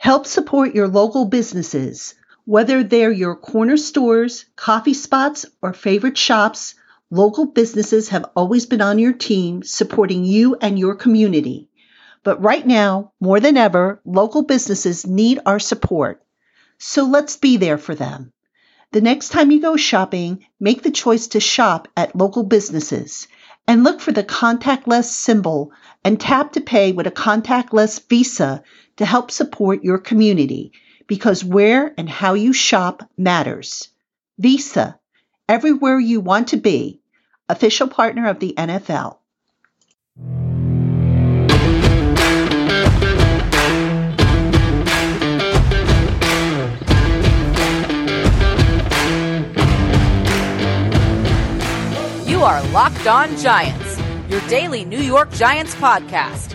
Help support your local businesses. Whether they're your corner stores, coffee spots, or favorite shops, local businesses have always been on your team supporting you and your community. But right now, more than ever, local businesses need our support. So let's be there for them. The next time you go shopping, make the choice to shop at local businesses and look for the contactless symbol and tap to pay with a contactless Visa to help support your community because where and how you shop matters. Visa, everywhere you want to be, official partner of the NFL. You are Locked On Giants, your daily New York Giants podcast,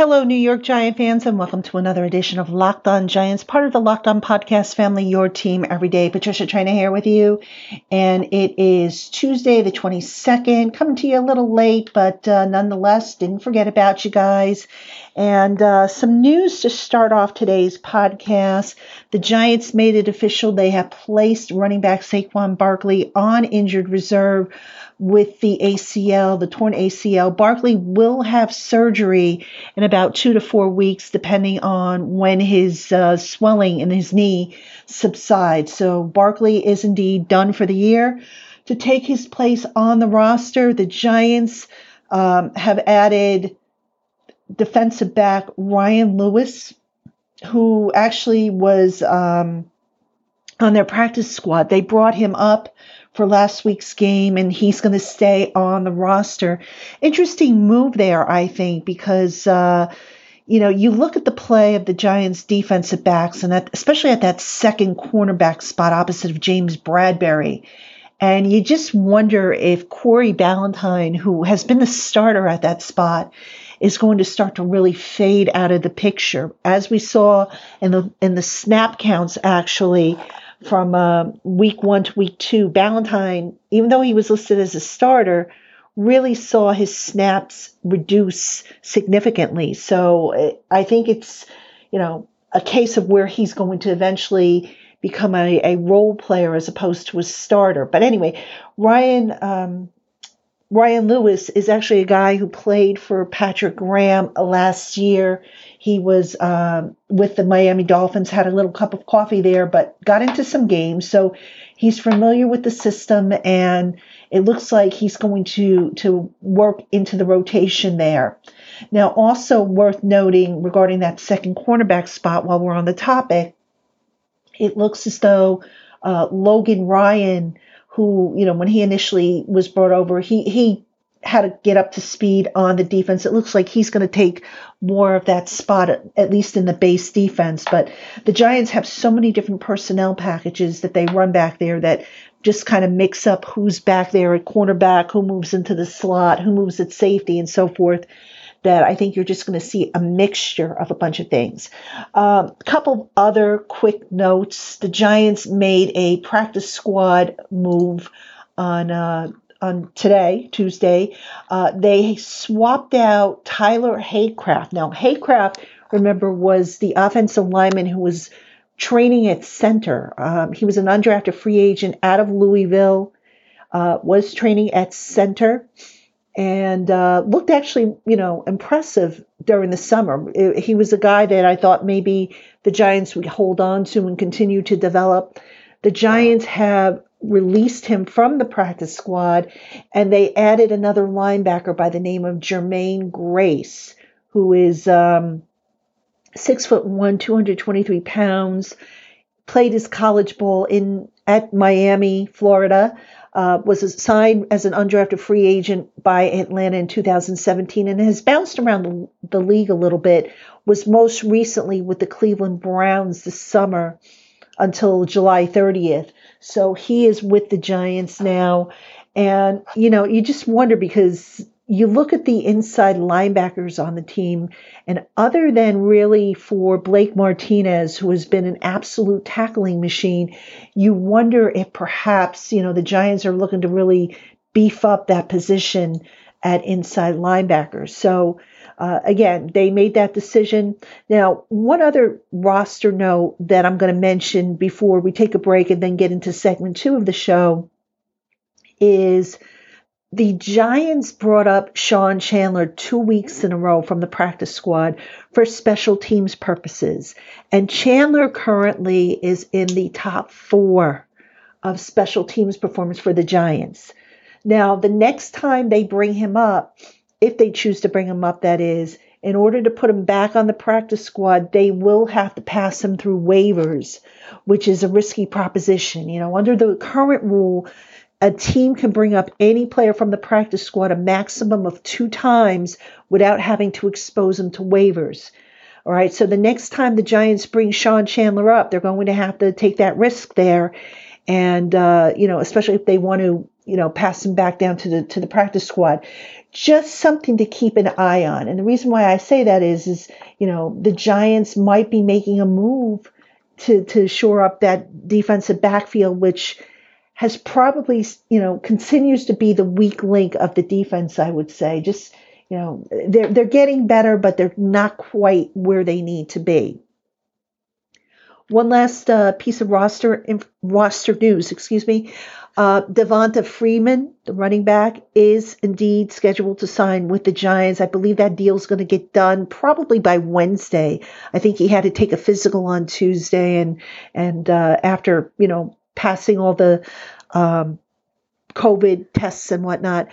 Hello, New York Giant fans, and welcome to another edition of Locked On Giants, part of the Locked On Podcast family, your team every day. Patricia Traina here with you, and it is Tuesday, the 22nd, coming to you a little late, but uh, nonetheless, didn't forget about you guys. And uh, some news to start off today's podcast. The Giants made it official. They have placed running back Saquon Barkley on injured reserve with the ACL, the torn ACL. Barkley will have surgery in about two to four weeks, depending on when his uh, swelling in his knee subsides. So Barkley is indeed done for the year. To take his place on the roster, the Giants um, have added defensive back Ryan Lewis, who actually was um, on their practice squad. They brought him up for last week's game, and he's going to stay on the roster. Interesting move there, I think, because. Uh, you know, you look at the play of the Giants' defensive backs, and that, especially at that second cornerback spot opposite of James Bradberry, and you just wonder if Corey Ballentine, who has been the starter at that spot, is going to start to really fade out of the picture, as we saw in the in the snap counts actually from uh, week one to week two. Ballentine, even though he was listed as a starter, really saw his snaps reduce significantly. So eh, I think it's you know a case of where he's going to eventually become a, a role player as opposed to a starter. But anyway, Ryan um, Ryan Lewis is actually a guy who played for Patrick Graham last year. He was um, with the Miami Dolphins, had a little cup of coffee there, but got into some games. So he's familiar with the system, and it looks like he's going to to work into the rotation there. Now, also worth noting regarding that second cornerback spot, while we're on the topic, it looks as though uh, Logan Ryan who, you know, when he initially was brought over, he, he had to get up to speed on the defense. It looks like he's going to take more of that spot, at, at, least in the base defense. But the Giants have so many different personnel packages that they run back there that just kind of mix up who's back there at cornerback, who moves into the slot, who moves at safety, and so forth that I think you're just going to see a mixture of a bunch of things. Um, a couple other quick notes. The Giants made a practice squad move on uh, on today, Tuesday. Uh, they swapped out Tyler Haycraft. Now, Haycraft, remember, was the offensive lineman who was training at center. Um, he was an undrafted free agent out of Louisville, uh, was training at center and uh, looked actually, you know, impressive during the summer. It, he was a guy that I thought maybe the Giants would hold on to and continue to develop. The Giants have released him from the practice squad, and they added another linebacker by the name of Jermaine Grace, who is um, six foot one, 223 pounds, played his college ball in at Miami, Florida uh, was signed as an undrafted free agent by Atlanta in 2017 and has bounced around the, the league a little bit. Was most recently with the Cleveland Browns this summer until July 30th. So he is with the Giants now. And, you know, you just wonder because you look at the inside linebackers on the team, and other than really for Blake Martinez, who has been an absolute tackling machine, you wonder if perhaps, you know, the Giants are looking to really beef up that position at inside linebacker. So, uh, again, they made that decision. Now, one other roster note that I'm going to mention before we take a break and then get into segment two of the show is the Giants brought up Sean Chandler two weeks in a row from the practice squad for special teams purposes. And Chandler currently is in the top four of special teams performance for the Giants. Now, the next time they bring him up, if they choose to bring him up, that is, in order to put him back on the practice squad, they will have to pass him through waivers, which is a risky proposition. You know, under the current rule, a team can bring up any player from the practice squad a maximum of two times without having to expose them to waivers. All right, so the next time the Giants bring Sean Chandler up, they're going to have to take that risk there, and uh, you know, especially if they want to, you know, pass him back down to the to the practice squad. Just something to keep an eye on. And the reason why I say that is, is you know, the Giants might be making a move to to shore up that defensive backfield, which has probably, you know, continues to be the weak link of the defense, I would say. Just, you know, they're, they're getting better, but they're not quite where they need to be. One last uh, piece of roster roster news, excuse me. Uh, Devonta Freeman, the running back, is indeed scheduled to sign with the Giants. I believe that deal is going to get done probably by Wednesday. I think he had to take a physical on Tuesday, and and uh, after you know passing all the um, COVID tests and whatnot.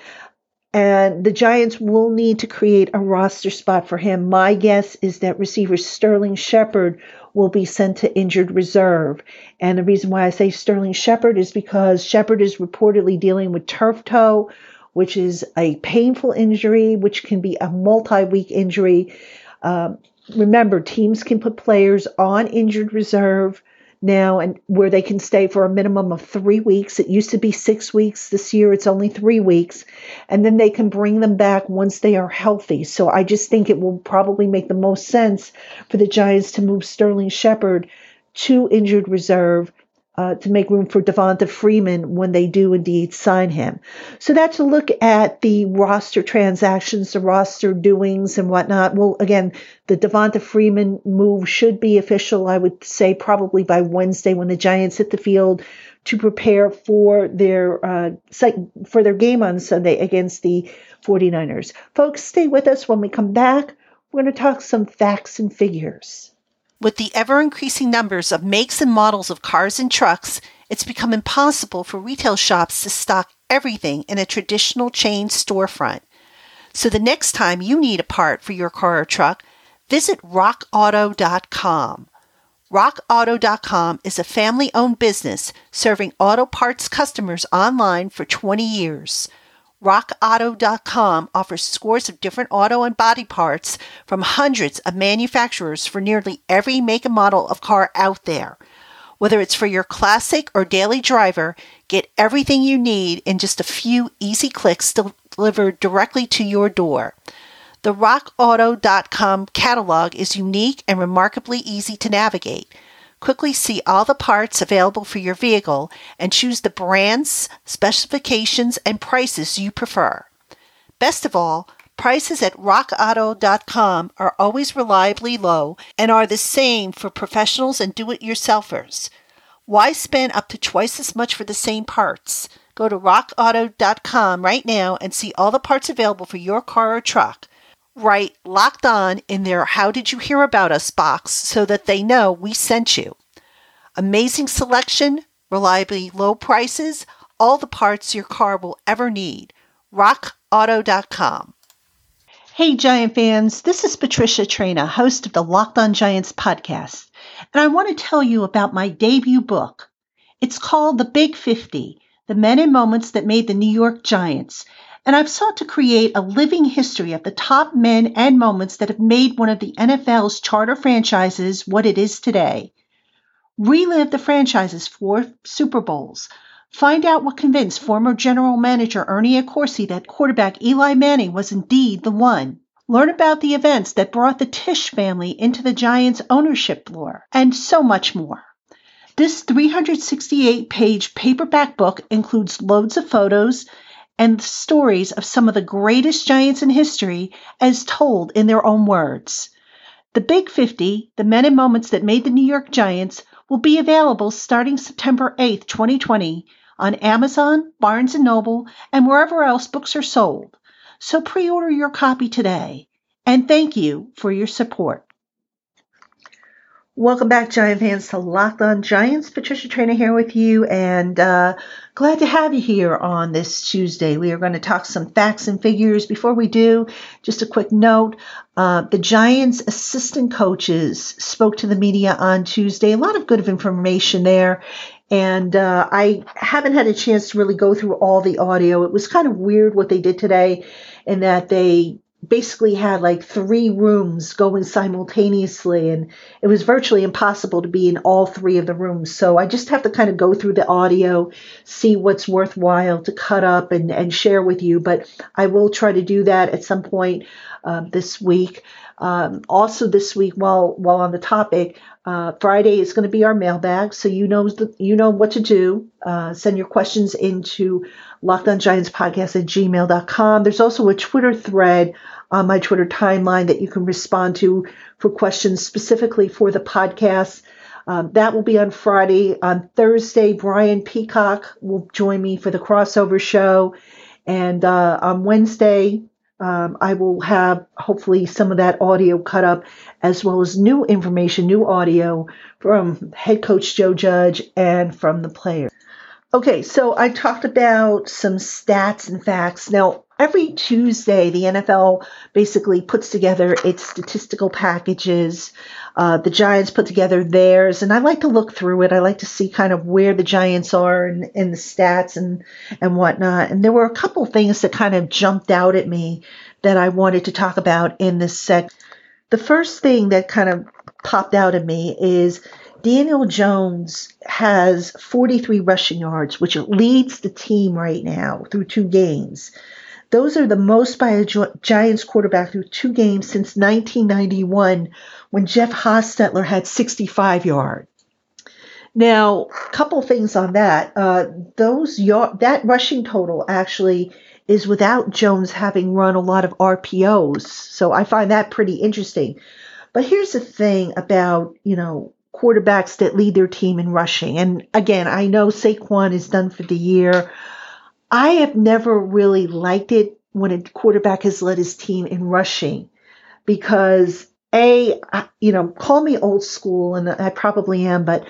And the Giants will need to create a roster spot for him. My guess is that receiver Sterling Shepard will be sent to injured reserve. And the reason why I say Sterling Shepard is because Shepard is reportedly dealing with turf toe, which is a painful injury, which can be a multi week injury. Um, remember, teams can put players on injured reserve now and where they can stay for a minimum of three weeks. It used to be six weeks. This year it's only three weeks. And then they can bring them back once they are healthy. So I just think it will probably make the most sense for the Giants to move Sterling Shepard to injured reserve uh, to make room for Devonta Freeman when they do indeed sign him. So that's a look at the roster transactions, the roster doings and whatnot. Well, again, the Devonta Freeman move should be official, I would say, probably by Wednesday when the Giants hit the field to prepare for their uh, for their game on Sunday against the 49ers. Folks, stay with us when we come back. We're going to talk some facts and figures. With the ever increasing numbers of makes and models of cars and trucks, it's become impossible for retail shops to stock everything in a traditional chain storefront. So the next time you need a part for your car or truck, visit rockauto.com. RockAuto.com is a family owned business serving auto parts customers online for 20 years. RockAuto.com offers scores of different auto and body parts from hundreds of manufacturers for nearly every make and model of car out there. Whether it's for your classic or daily driver, get everything you need in just a few easy clicks delivered directly to your door. The RockAuto.com catalog is unique and remarkably easy to navigate. Quickly see all the parts available for your vehicle and choose the brands, specifications, and prices you prefer. Best of all, prices at rockauto.com are always reliably low and are the same for professionals and do it yourselfers. Why spend up to twice as much for the same parts? Go to rockauto.com right now and see all the parts available for your car or truck write locked on in their How Did You Hear About Us box so that they know we sent you. Amazing selection, reliably low prices, all the parts your car will ever need. RockAuto.com. Hey, Giant fans, this is Patricia Traina, host of the Locked On Giants podcast, and I want to tell you about my debut book. It's called The Big 50 The Men and Moments That Made the New York Giants and I've sought to create a living history of the top men and moments that have made one of the NFL's charter franchises what it is today. Relive the franchise's four Super Bowls. Find out what convinced former general manager Ernie Accorsi that quarterback Eli Manning was indeed the one. Learn about the events that brought the Tisch family into the Giants' ownership lore, and so much more. This 368 page paperback book includes loads of photos, and stories of some of the greatest Giants in history as told in their own words. The Big 50, the men and moments that made the New York Giants, will be available starting September 8th, 2020 on Amazon, Barnes & Noble, and wherever else books are sold. So pre-order your copy today. And thank you for your support. Welcome back, Giant fans, to Locked On Giants. Patricia Traina here with you, and uh, glad to have you here on this Tuesday. We are going to talk some facts and figures. Before we do, just a quick note uh, the Giants' assistant coaches spoke to the media on Tuesday. A lot of good information there. And uh, I haven't had a chance to really go through all the audio. It was kind of weird what they did today, in that they basically had like three rooms going simultaneously and it was virtually impossible to be in all three of the rooms. So i just have to kind of go through the audio see what's worthwhile to cut up and, and share with you but i will try to do that at some point uh, this week. Um, also this week while while on the topic uh, friday is going to be our mailbag so you know the, you know what to do. Uh, send your questions into Locked On Giants podcast at gmail.com. There's also a Twitter thread on my Twitter timeline that you can respond to for questions specifically for the podcast. Um, that will be on Friday. On Thursday, Brian Peacock will join me for the crossover show. And uh, on Wednesday, um, I will have hopefully some of that audio cut up as well as new information, new audio from head coach Joe Judge and from the players. Okay, so I talked about some stats and facts. Now, every Tuesday, the NFL basically puts together its statistical packages. Uh, the Giants put together theirs, and I like to look through it. I like to see kind of where the Giants are in, in the stats and and whatnot. And there were a couple things that kind of jumped out at me that I wanted to talk about in this set. The first thing that kind of popped out at me is Daniel Jones has 43 rushing yards, which leads the team right now through two games. Those are the most by a Giants quarterback through two games since 1991 when Jeff Hostetler had 65 yards. Now, a couple things on that. Uh, those yard, that rushing total actually is without Jones having run a lot of RPOs. So I find that pretty interesting. But here's the thing about, you know, quarterbacks that lead their team in rushing. And again, I know Saquon is done for the year. I have never really liked it when a quarterback has led his team in rushing because a you know call me old school and I probably am but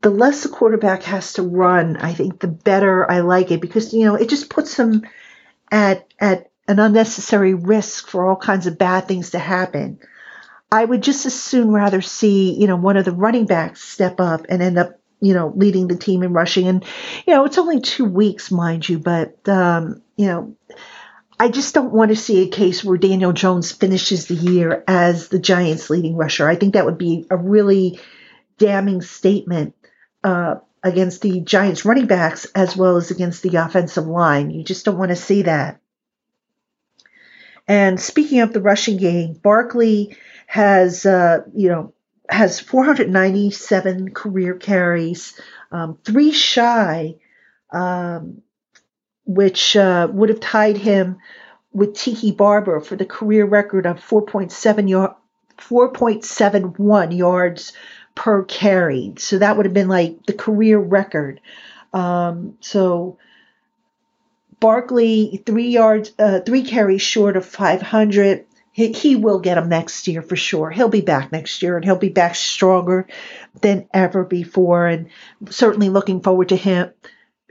the less the quarterback has to run I think the better I like it because you know it just puts them at at an unnecessary risk for all kinds of bad things to happen. I would just as soon rather see, you know, one of the running backs step up and end up, you know, leading the team in rushing. And, you know, it's only two weeks, mind you, but, um, you know, I just don't want to see a case where Daniel Jones finishes the year as the Giants' leading rusher. I think that would be a really damning statement uh, against the Giants' running backs as well as against the offensive line. You just don't want to see that. And speaking of the rushing game, Barkley has uh, you know has 497 career carries, um, three shy, um, which uh, would have tied him with Tiki Barber for the career record of 4.7 yard, 4.71 yards per carry. So that would have been like the career record. Um, so Barkley three yards, uh, three carries short of 500 he, he will get them next year for sure. He'll be back next year and he'll be back stronger than ever before. And certainly looking forward to him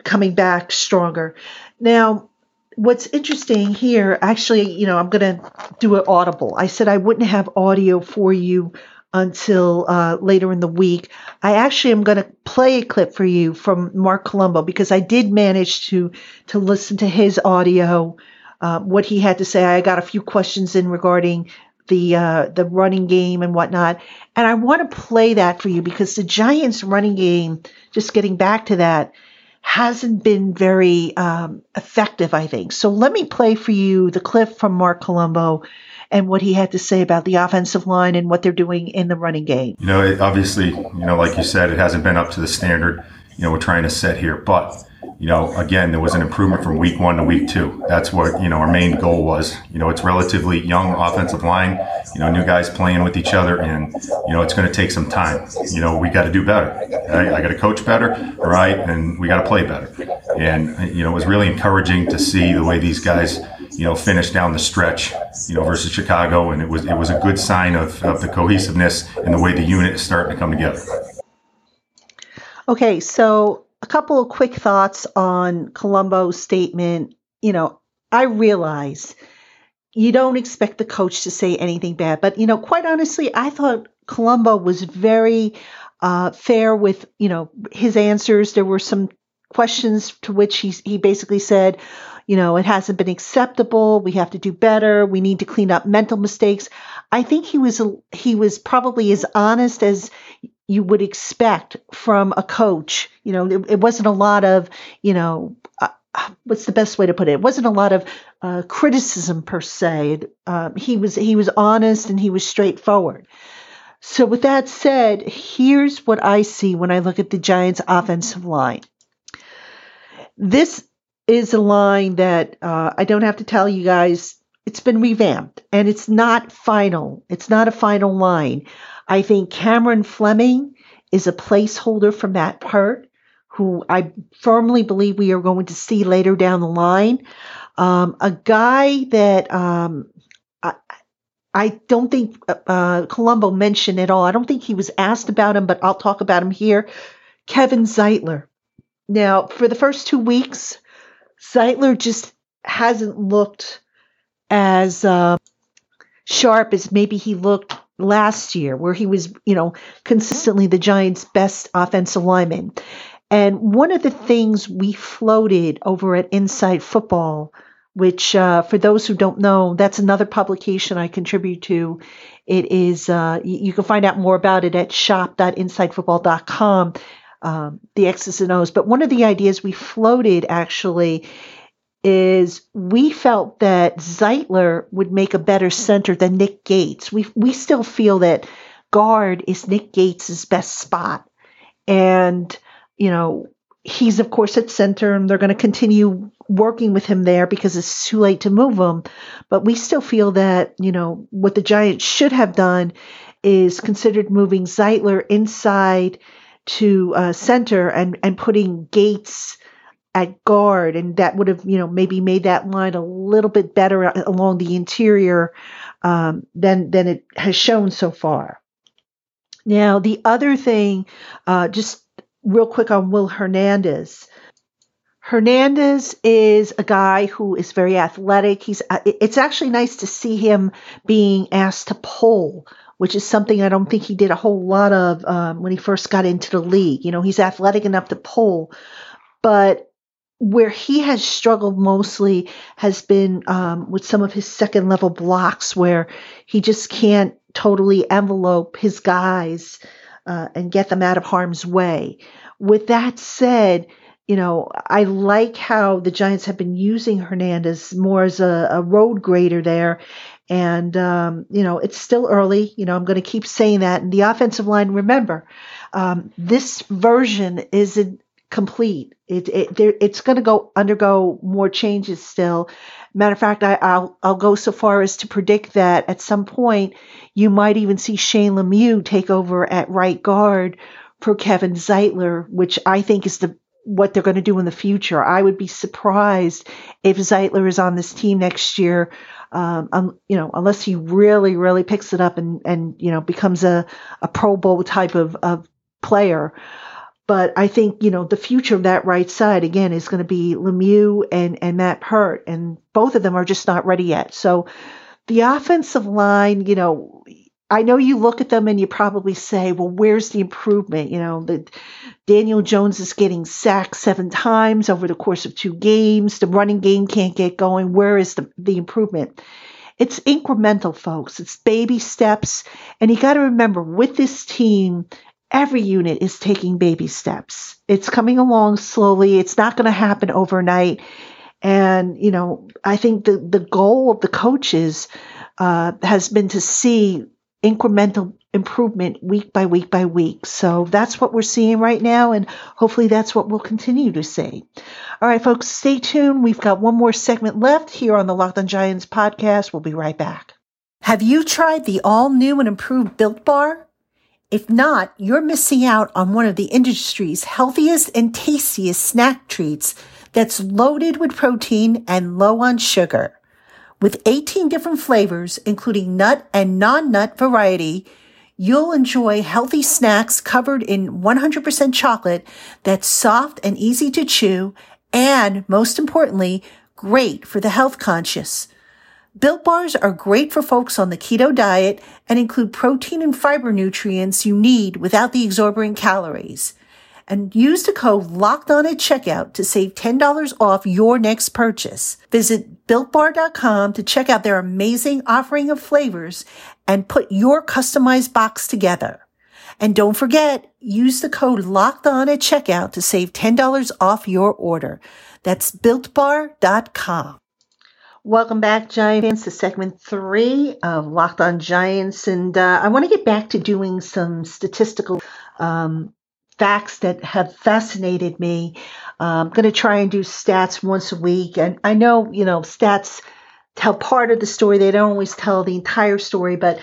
coming back stronger. Now, what's interesting here, actually, you know, I'm going to do it audible. I said I wouldn't have audio for you until uh, later in the week. I actually am going to play a clip for you from Marc Colombo because I did manage to to listen to his audio uh, what he had to say. I got a few questions in regarding the uh, the running game and whatnot, and I want to play that for you because the Giants' running game, just getting back to that, hasn't been very um, effective. I think so. Let me play for you the clip from Marc Colombo and what he had to say about the offensive line and what they're doing in the running game. You know, it, obviously, you know, like you said, it hasn't been up to the standard. You know, we're trying to set here, but you know, again, there was an improvement from week one to week two. That's what, you know, our main goal was. You know, it's relatively young offensive line, you know, new guys playing with each other, and, you know, it's going to take some time. You know, we got to do better. Right? I got to coach better, right? And we got to play better. And, you know, it was really encouraging to see the way these guys, you know, finished down the stretch, you know, versus Chicago. And it was, it was a good sign of, of the cohesiveness and the way the unit is starting to come together. Okay, so a couple of quick thoughts on Colombo's statement. You know, I realize you don't expect the coach to say anything bad, but you know, quite honestly, I thought Colombo was very uh, fair with you know his answers. There were some questions to which he he basically said, you know, it hasn't been acceptable. We have to do better. We need to clean up mental mistakes. I think he was he was probably as honest as you would expect from a coach. You know, it, it wasn't a lot of, you know, uh, what's the best way to put it? It wasn't a lot of uh, criticism per se. Um, he was he was honest and he was straightforward. So with that said, here's what I see when I look at the Giants' offensive line. This is a line that uh, I don't have to tell you guys. It's been revamped and it's not final. It's not a final line. I think Cameron Fleming is a placeholder from that part, who I firmly believe we are going to see later down the line. Um, a guy that um, I, I, don't think uh, Colombo mentioned at all. I don't think he was asked about him, but I'll talk about him here. Kevin Zeitler. Now, for the first two weeks, Zeitler just hasn't looked as uh, sharp as maybe he looked last year, where he was, you know, consistently the Giants' best offensive lineman. And one of the things we floated over at Inside Football, which uh, for those who don't know, that's another publication I contribute to. It is uh, you, can find out more about it at shop.insidefootball.com. Um, the X's and O's. But one of the ideas we floated actually is we felt that Zeitler would make a better center than Nick Gates. We we still feel that guard is Nick Gates' best spot. And, you know, he's of course at center and they're going to continue working with him there because it's too late to move him. But we still feel that, you know, what the Giants should have done is considered moving Zeitler inside to uh, center and, and putting Gates at guard, and that would have, you know, maybe made that line a little bit better along the interior um, than than it has shown so far. Now, the other thing, uh, just real quick on Will Hernandez. Hernandez is a guy who is very athletic. He's uh, it's actually nice to see him being asked to pull, which is something I don't think he did a whole lot of um, when he first got into the league. You know, he's athletic enough to pull, but where he has struggled mostly has been um, with some of his second level blocks where he just can't totally envelope his guys uh, and get them out of harm's way. With that said, you know, I like how the Giants have been using Hernandez more as a, a road grader there. And, um, you know, it's still early. You know, I'm going to keep saying that. And the offensive line, remember, um, this version isn't complete. It, it there, it's going to go undergo more changes still. Matter of fact, I, I'll I'll go so far as to predict that at some point you might even see Shane Lemieux take over at right guard for Kevin Zeitler, which I think is the what they're going to do in the future. I would be surprised if Zeitler is on this team next year. Um, um, you know, unless he really, really picks it up and, and you know becomes a, a Pro Bowl type of, of player. But I think, you know, the future of that right side, again, is going to be Lemieux and, and Matt Peart. And both of them are just not ready yet. So the offensive line, you know, I know you look at them and you probably say, well, where's the improvement? You know, the Daniel Jones is getting sacked seven times over the course of two games. The running game can't get going. Where is the, the improvement? It's incremental, folks. It's baby steps. And you got to remember with this team, every unit is taking baby steps. It's coming along slowly. It's not going to happen overnight. And, you know, I think the, the goal of the coaches uh, has been to see incremental improvement week by week by week. So that's what we're seeing right now, and hopefully that's what we'll continue to see. All right, folks, stay tuned. We've got one more segment left here on the Locked on Giants podcast. We'll be right back. Have you tried the all new and improved Built Bar? If not, you're missing out on one of the industry's healthiest and tastiest snack treats that's loaded with protein and low on sugar. With 18 different flavors, including nut and non-nut variety, you'll enjoy healthy snacks covered in 100% chocolate that's soft and easy to chew and, most importantly, great for the health conscious. Built bars are great for folks on the keto diet and include protein and fiber nutrients you need without the exorbitant calories. And use the code locked on at checkout to save $10 off your next purchase. Visit builtbar.com to check out their amazing offering of flavors and put your customized box together. And don't forget, use the code locked on at checkout to save $10 off your order. That's builtbar.com. Welcome back, Giants, to segment three of Locked On Giants. And uh, I want to get back to doing some statistical um, facts that have fascinated me. I'm going to try and do stats once a week. And I know, you know, stats tell part of the story, they don't always tell the entire story. But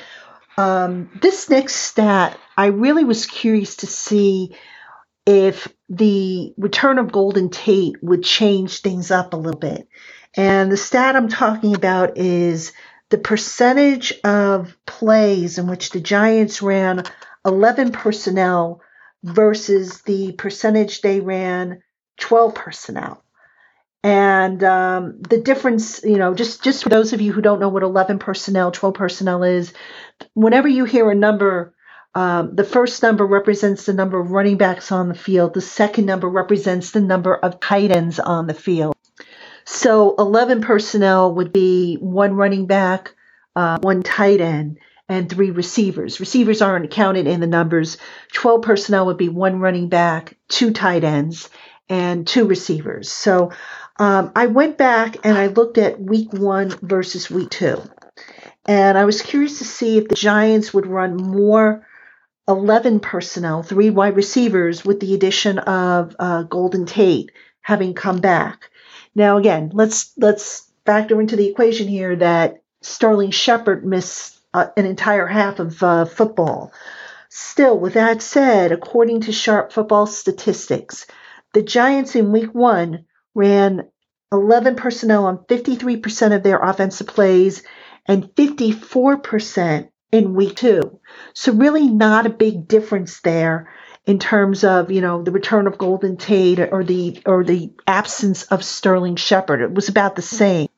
um, this next stat, I really was curious to see if the return of Golden Tate would change things up a little bit. And the stat I'm talking about is the percentage of plays in which the Giants ran 11 personnel versus the percentage they ran 12 personnel. And um, the difference, you know, just just for those of you who don't know what 11 personnel, 12 personnel is, whenever you hear a number, um, the first number represents the number of running backs on the field. The second number represents the number of tight ends on the field. So 11 personnel would be one running back, uh, one tight end, and three receivers. Receivers aren't counted in the numbers. 12 personnel would be one running back, two tight ends, and two receivers. So um, I went back and I looked at week one versus week two. And I was curious to see if the Giants would run more 11 personnel, three wide receivers, with the addition of uh, Golden Tate having come back. Now, again, let's let's factor into the equation here that Sterling Shepard missed uh, an entire half of uh, football. Still, with that said, according to Sharp Football Statistics, the Giants in Week One ran 11 personnel on 53% of their offensive plays and 54% in Week Two. So really, not a big difference there in terms of you know the return of Golden Tate or the or the absence of Sterling Shepard. It was about the same.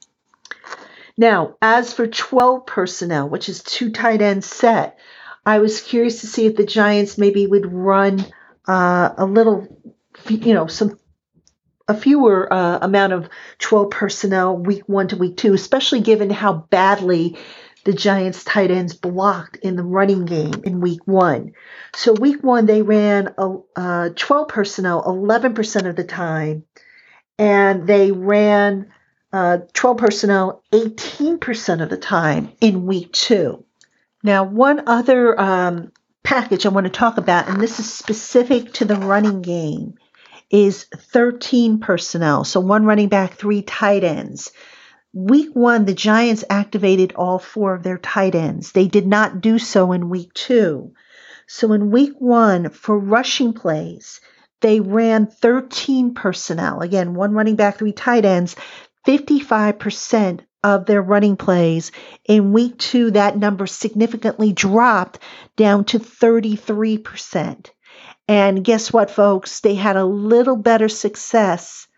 Now, as for 12 personnel, which is two tight end set, I was curious to see if the Giants maybe would run uh, a little, you know, some a fewer uh, amount of 12 personnel week one to week two, especially given how badly the Giants tight ends blocked in the running game in week one. So week one, they ran uh, 12 personnel 11% of the time, and they ran uh, 12 personnel 18% of the time in week two. Now, one other um, package I want to talk about, and this is specific to the running game, is 13 personnel. So one running back, three tight ends. Week one, the Giants activated all four of their tight ends. They did not do so in week two. So in week one, for rushing plays, they ran 13 personnel. Again, one running back, three tight ends, 55% of their running plays. In week two, that number significantly dropped down to 33%. And guess what, folks? They had a little better success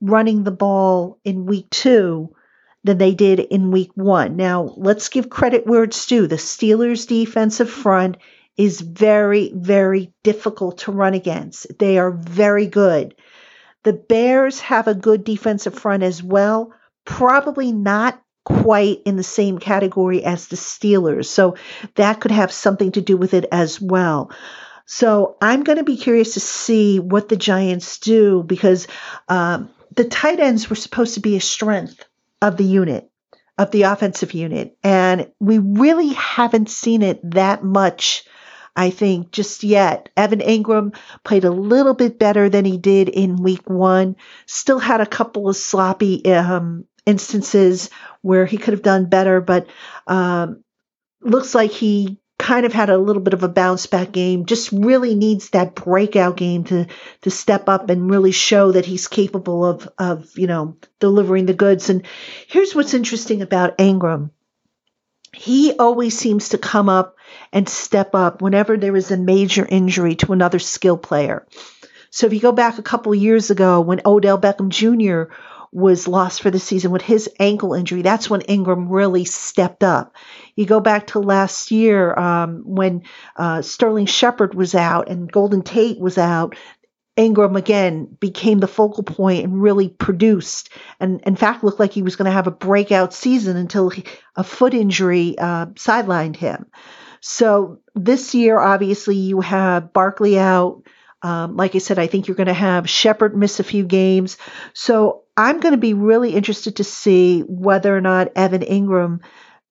running the ball in week two than they did in week one. Now, let's give credit where it's due. The Steelers' defensive front is very, very difficult to run against. They are very good. The Bears have a good defensive front as well, probably not quite in the same category as the Steelers. So that could have something to do with it as well. So I'm going to be curious to see what the Giants do because um, the tight ends were supposed to be a strength of the unit. of the offensive unit. And we really haven't seen it that much, I think, just yet. Evan Engram played a little bit better than he did in week one, still had a couple of sloppy um, instances where he could have done better, but um, looks like he kind of had a little bit of a bounce back game. Just really needs that breakout game to to step up and really show that he's capable of of you know delivering the goods. And here's what's interesting about Engram. He always seems to come up and step up whenever there is a major injury to another skill player. So if you go back a couple years ago when Odell Beckham Jr was lost for the season with his ankle injury. That's when Engram really stepped up. You go back to last year um, when uh, Sterling Shepard was out and Golden Tate was out. Engram again became the focal point and really produced, and in fact looked like he was going to have a breakout season until he, a foot injury uh, sidelined him. So this year, obviously, you have Barkley out. Um, like I said, I think you're going to have Shepard miss a few games. So I'm going to be really interested to see whether or not Evan Engram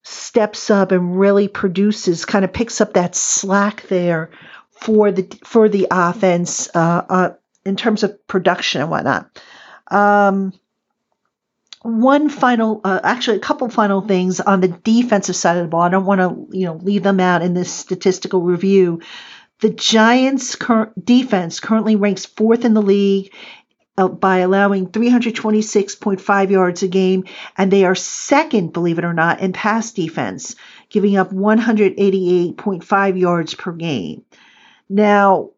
steps up and really produces, kind of picks up that slack there for the for the offense uh, uh, in terms of production and whatnot. Um, one final, uh, actually, a couple final things on the defensive side of the ball. I don't want to, you know, leave them out in this statistical review. The Giants' cur- defense currently ranks fourth in the league uh, by allowing 326.5 yards a game, and they are second, believe it or not, in pass defense, giving up 188.5 yards per game. Now,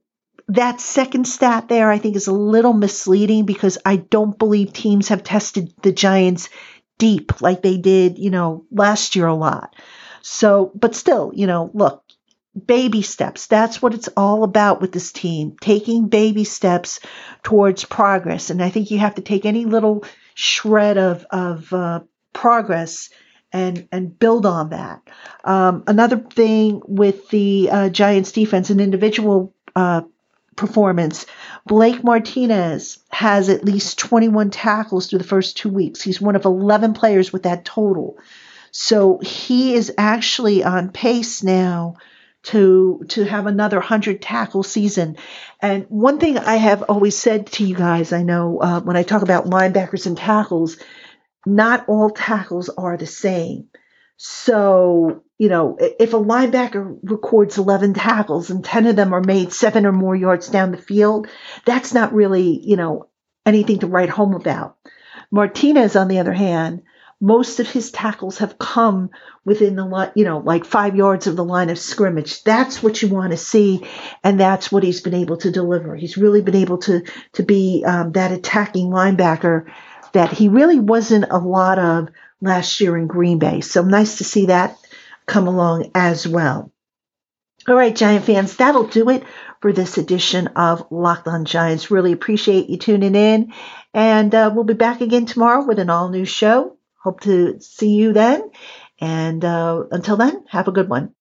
that second stat there, I think, is a little misleading because I don't believe teams have tested the Giants deep like they did, you know, last year a lot. So, but still, you know, look, baby steps. That's what it's all about with this team, taking baby steps towards progress. And I think you have to take any little shred of, of uh, progress and and build on that. Um, another thing with the uh, Giants defense, an individual uh, performance. Blake Martinez has at least 21 tackles through the first two weeks. He's one of 11 players with that total. So he is actually on pace now to to have another 100 tackle season. And one thing I have always said to you guys, I know uh, when I talk about linebackers and tackles, not all tackles are the same. So, you know, if a linebacker records 11 tackles and 10 of them are made seven or more yards down the field, that's not really, you know, anything to write home about. Martinez, on the other hand, most of his tackles have come within the line, you know, like five yards of the line of scrimmage. That's what you want to see, and that's what he's been able to deliver. He's really been able to to be um, that attacking linebacker that he really wasn't a lot of last year in Green Bay. So nice to see that come along as well. All right, Giant fans, that'll do it for this edition of Locked On Giants. Really appreciate you tuning in, and uh, we'll be back again tomorrow with an all new show. Hope to see you then. And uh, until then, have a good one.